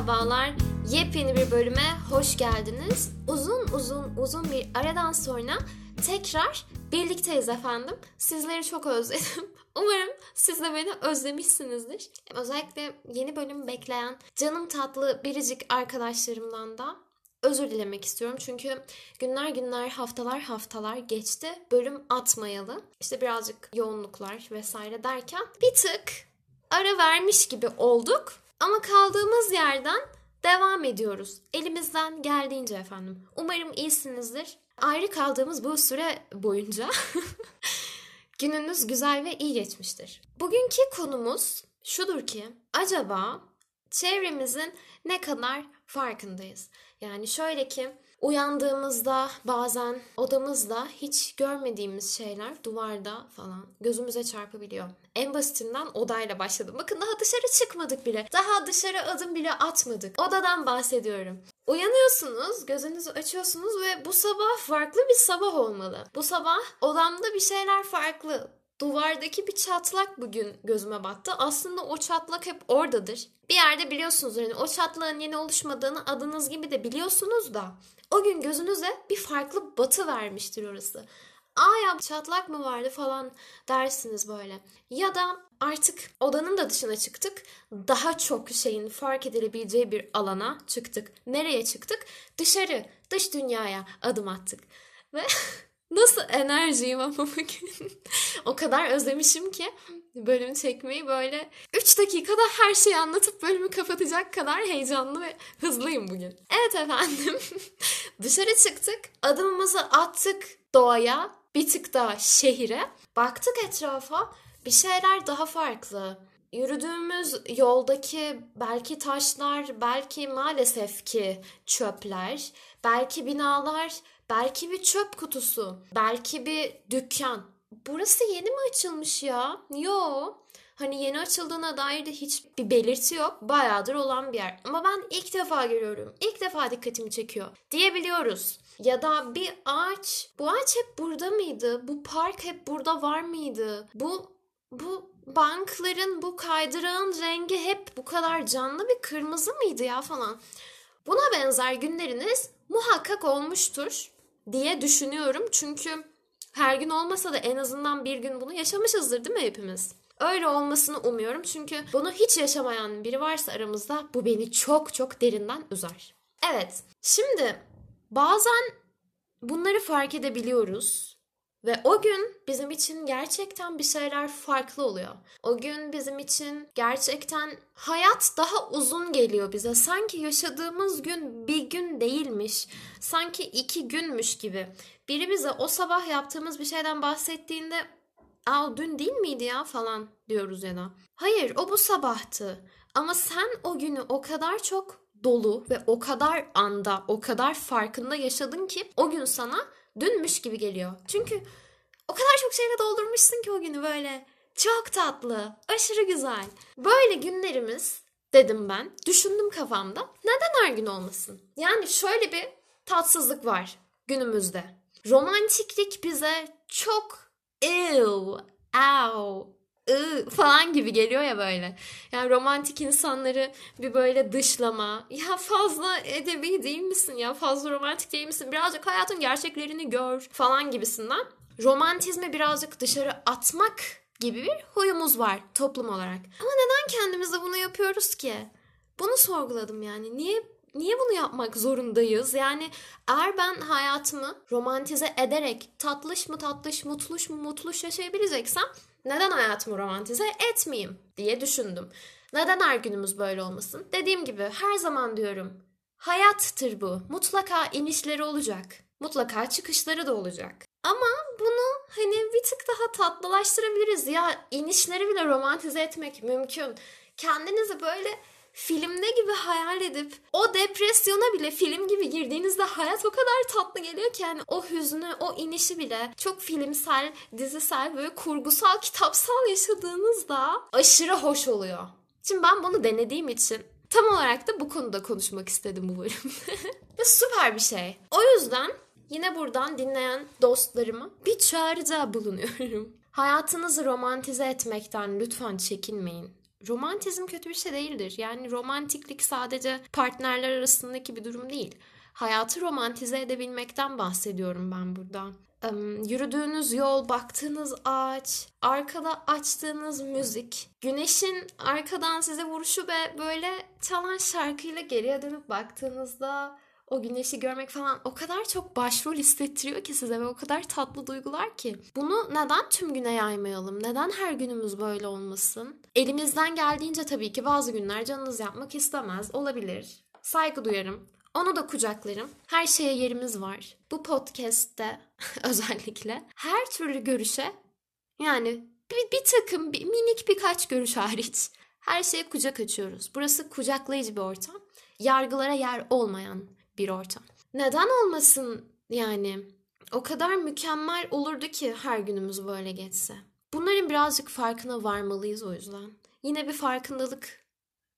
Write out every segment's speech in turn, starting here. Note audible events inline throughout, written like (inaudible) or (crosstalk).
Merhabalar, yepyeni bir bölüme hoş geldiniz. Uzun uzun uzun bir aradan sonra tekrar birlikteyiz efendim. Sizleri çok özledim. (laughs) Umarım siz de beni özlemişsinizdir. Özellikle yeni bölüm bekleyen canım tatlı biricik arkadaşlarımdan da özür dilemek istiyorum. Çünkü günler günler haftalar haftalar geçti. Bölüm atmayalı. İşte birazcık yoğunluklar vesaire derken bir tık ara vermiş gibi olduk. Ama kaldığımız yerden devam ediyoruz. Elimizden geldiğince efendim. Umarım iyisinizdir. Ayrı kaldığımız bu süre boyunca (laughs) gününüz güzel ve iyi geçmiştir. Bugünkü konumuz şudur ki acaba çevremizin ne kadar farkındayız? Yani şöyle ki uyandığımızda bazen odamızda hiç görmediğimiz şeyler duvarda falan gözümüze çarpabiliyor. En basitinden odayla başladım. Bakın daha dışarı çıkmadık bile. Daha dışarı adım bile atmadık. Odadan bahsediyorum. Uyanıyorsunuz, gözünüzü açıyorsunuz ve bu sabah farklı bir sabah olmalı. Bu sabah odamda bir şeyler farklı. Duvardaki bir çatlak bugün gözüme battı. Aslında o çatlak hep oradadır. Bir yerde biliyorsunuz yani o çatlağın yeni oluşmadığını adınız gibi de biliyorsunuz da o gün gözünüze bir farklı batı vermiştir orası. Aa ya çatlak mı vardı falan dersiniz böyle. Ya da artık odanın da dışına çıktık. Daha çok şeyin fark edilebileceği bir alana çıktık. Nereye çıktık? Dışarı, dış dünyaya adım attık. Ve (laughs) Nasıl enerjiyim ama bugün. (laughs) o kadar özlemişim ki bölüm çekmeyi böyle 3 dakikada her şeyi anlatıp bölümü kapatacak kadar heyecanlı ve hızlıyım bugün. Evet efendim. (laughs) Dışarı çıktık. Adımımızı attık doğaya. Bir tık daha şehire. Baktık etrafa. Bir şeyler daha farklı. Yürüdüğümüz yoldaki belki taşlar, belki maalesef ki çöpler, belki binalar, belki bir çöp kutusu, belki bir dükkan. Burası yeni mi açılmış ya? Yo. Hani yeni açıldığına dair de hiçbir belirti yok. Bayağıdır olan bir yer. Ama ben ilk defa görüyorum. İlk defa dikkatimi çekiyor. Diyebiliyoruz. Ya da bir ağaç. Bu ağaç hep burada mıydı? Bu park hep burada var mıydı? Bu bu bankların bu kaydırağın rengi hep bu kadar canlı bir kırmızı mıydı ya falan. Buna benzer günleriniz muhakkak olmuştur diye düşünüyorum. Çünkü her gün olmasa da en azından bir gün bunu yaşamışızdır değil mi hepimiz? Öyle olmasını umuyorum çünkü bunu hiç yaşamayan biri varsa aramızda bu beni çok çok derinden üzer. Evet, şimdi bazen bunları fark edebiliyoruz ve o gün bizim için gerçekten bir şeyler farklı oluyor. O gün bizim için gerçekten hayat daha uzun geliyor bize. Sanki yaşadığımız gün bir gün değilmiş. Sanki iki günmüş gibi. Biri bize o sabah yaptığımız bir şeyden bahsettiğinde Aa dün değil miydi ya falan diyoruz ya. Hayır o bu sabahtı. Ama sen o günü o kadar çok dolu ve o kadar anda, o kadar farkında yaşadın ki o gün sana dünmüş gibi geliyor. Çünkü o kadar çok şeyle doldurmuşsun ki o günü böyle. Çok tatlı, aşırı güzel. Böyle günlerimiz dedim ben. Düşündüm kafamda. Neden her gün olmasın? Yani şöyle bir tatsızlık var günümüzde. Romantiklik bize çok ew, ow, ı falan gibi geliyor ya böyle. Yani romantik insanları bir böyle dışlama. Ya fazla edebi değil misin ya? Fazla romantik değil misin? Birazcık hayatın gerçeklerini gör falan gibisinden. Romantizmi birazcık dışarı atmak gibi bir huyumuz var toplum olarak. Ama neden kendimize bunu yapıyoruz ki? Bunu sorguladım yani. Niye niye bunu yapmak zorundayız? Yani eğer ben hayatımı romantize ederek tatlış mı tatlış, mutluş mu mutluş yaşayabileceksem neden hayatımı romantize etmeyeyim diye düşündüm. Neden her günümüz böyle olmasın? Dediğim gibi her zaman diyorum. Hayattır bu. Mutlaka inişleri olacak. Mutlaka çıkışları da olacak. Ama bunu hani bir tık daha tatlılaştırabiliriz. Ya inişleri bile romantize etmek mümkün. Kendinizi böyle filmde gibi hayal edip o depresyona bile film gibi girdiğinizde hayat o kadar tatlı geliyor ki yani o hüznü, o inişi bile çok filmsel, dizisel böyle kurgusal, kitapsal yaşadığınızda aşırı hoş oluyor. Şimdi ben bunu denediğim için tam olarak da bu konuda konuşmak istedim bu bölümde. (laughs) Ve süper bir şey. O yüzden yine buradan dinleyen dostlarıma bir çağrıda bulunuyorum. (laughs) Hayatınızı romantize etmekten lütfen çekinmeyin. Romantizm kötü bir şey değildir. Yani romantiklik sadece partnerler arasındaki bir durum değil. Hayatı romantize edebilmekten bahsediyorum ben burada. yürüdüğünüz yol, baktığınız ağaç, arkada açtığınız müzik, güneşin arkadan size vuruşu ve böyle çalan şarkıyla geriye dönüp baktığınızda o güneşi görmek falan o kadar çok başrol hissettiriyor ki size ve o kadar tatlı duygular ki. Bunu neden tüm güne yaymayalım? Neden her günümüz böyle olmasın? Elimizden geldiğince tabii ki bazı günler canınız yapmak istemez. Olabilir. Saygı duyarım. Onu da kucaklarım. Her şeye yerimiz var. Bu podcast'te (laughs) özellikle her türlü görüşe yani bir, bir takım bir, minik birkaç görüş hariç her şeye kucak açıyoruz. Burası kucaklayıcı bir ortam. Yargılara yer olmayan bir ortam. Neden olmasın yani? O kadar mükemmel olurdu ki her günümüz böyle geçse. Bunların birazcık farkına varmalıyız o yüzden. Yine bir farkındalık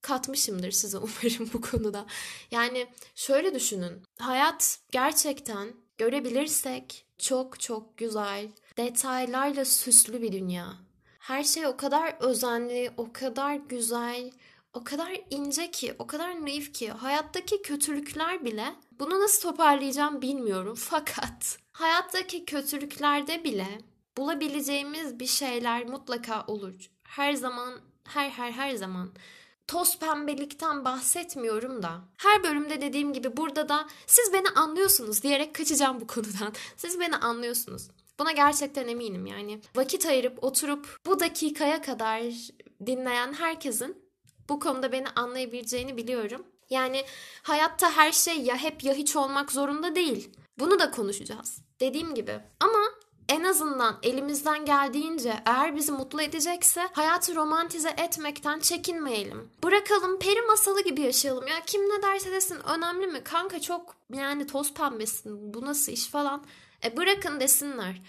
katmışımdır size (laughs) umarım bu konuda. Yani şöyle düşünün. Hayat gerçekten görebilirsek çok çok güzel, detaylarla süslü bir dünya. Her şey o kadar özenli, o kadar güzel, o kadar ince ki, o kadar naif ki hayattaki kötülükler bile bunu nasıl toparlayacağım bilmiyorum (laughs) fakat hayattaki kötülüklerde bile bulabileceğimiz bir şeyler mutlaka olur. Her zaman, her her her zaman toz pembelikten bahsetmiyorum da. Her bölümde dediğim gibi burada da siz beni anlıyorsunuz diyerek kaçacağım bu konudan. (laughs) Siz beni anlıyorsunuz. Buna gerçekten eminim yani. Vakit ayırıp oturup bu dakikaya kadar dinleyen herkesin bu konuda beni anlayabileceğini biliyorum. Yani hayatta her şey ya hep ya hiç olmak zorunda değil. Bunu da konuşacağız. Dediğim gibi. Ama en azından elimizden geldiğince eğer bizi mutlu edecekse hayatı romantize etmekten çekinmeyelim. Bırakalım peri masalı gibi yaşayalım. Ya kim ne derse desin önemli mi? Kanka çok yani toz pembesin bu nasıl iş falan. E bırakın desinler.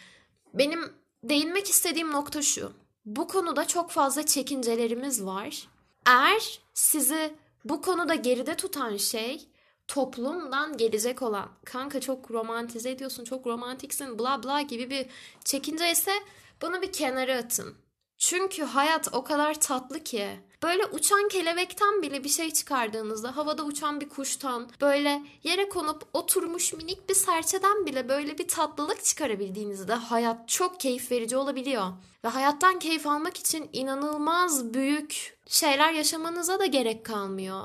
Benim değinmek istediğim nokta şu. Bu konuda çok fazla çekincelerimiz var. Eğer sizi bu konuda geride tutan şey toplumdan gelecek olan kanka çok romantize ediyorsun, çok romantiksin bla bla gibi bir çekince ise bunu bir kenara atın. Çünkü hayat o kadar tatlı ki. Böyle uçan kelebekten bile bir şey çıkardığınızda, havada uçan bir kuştan, böyle yere konup oturmuş minik bir serçeden bile böyle bir tatlılık çıkarabildiğinizde hayat çok keyif verici olabiliyor. Ve hayattan keyif almak için inanılmaz büyük şeyler yaşamanıza da gerek kalmıyor.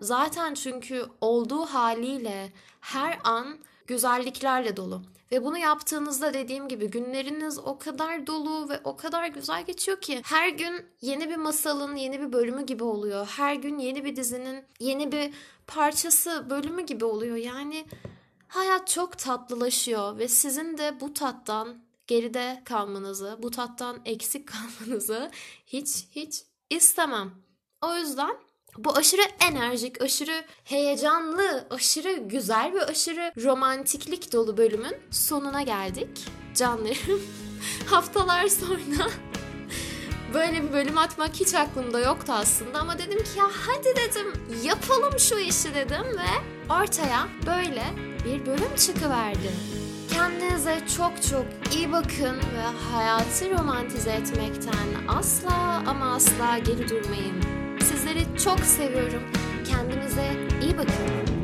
Zaten çünkü olduğu haliyle her an güzelliklerle dolu. Ve bunu yaptığınızda dediğim gibi günleriniz o kadar dolu ve o kadar güzel geçiyor ki her gün yeni bir masalın yeni bir bölümü gibi oluyor. Her gün yeni bir dizinin yeni bir parçası bölümü gibi oluyor. Yani hayat çok tatlılaşıyor ve sizin de bu tattan geride kalmanızı, bu tattan eksik (laughs) kalmanızı hiç hiç istemem. O yüzden bu aşırı enerjik, aşırı heyecanlı, aşırı güzel ve aşırı romantiklik dolu bölümün sonuna geldik. Canlarım (laughs) haftalar sonra (laughs) böyle bir bölüm atmak hiç aklımda yoktu aslında ama dedim ki ya hadi dedim yapalım şu işi dedim ve ortaya böyle bir bölüm çıkıverdi. Kendinize çok çok iyi bakın ve hayatı romantize etmekten asla ama asla geri durmayın. Çok seviyorum. Kendinize iyi bakın.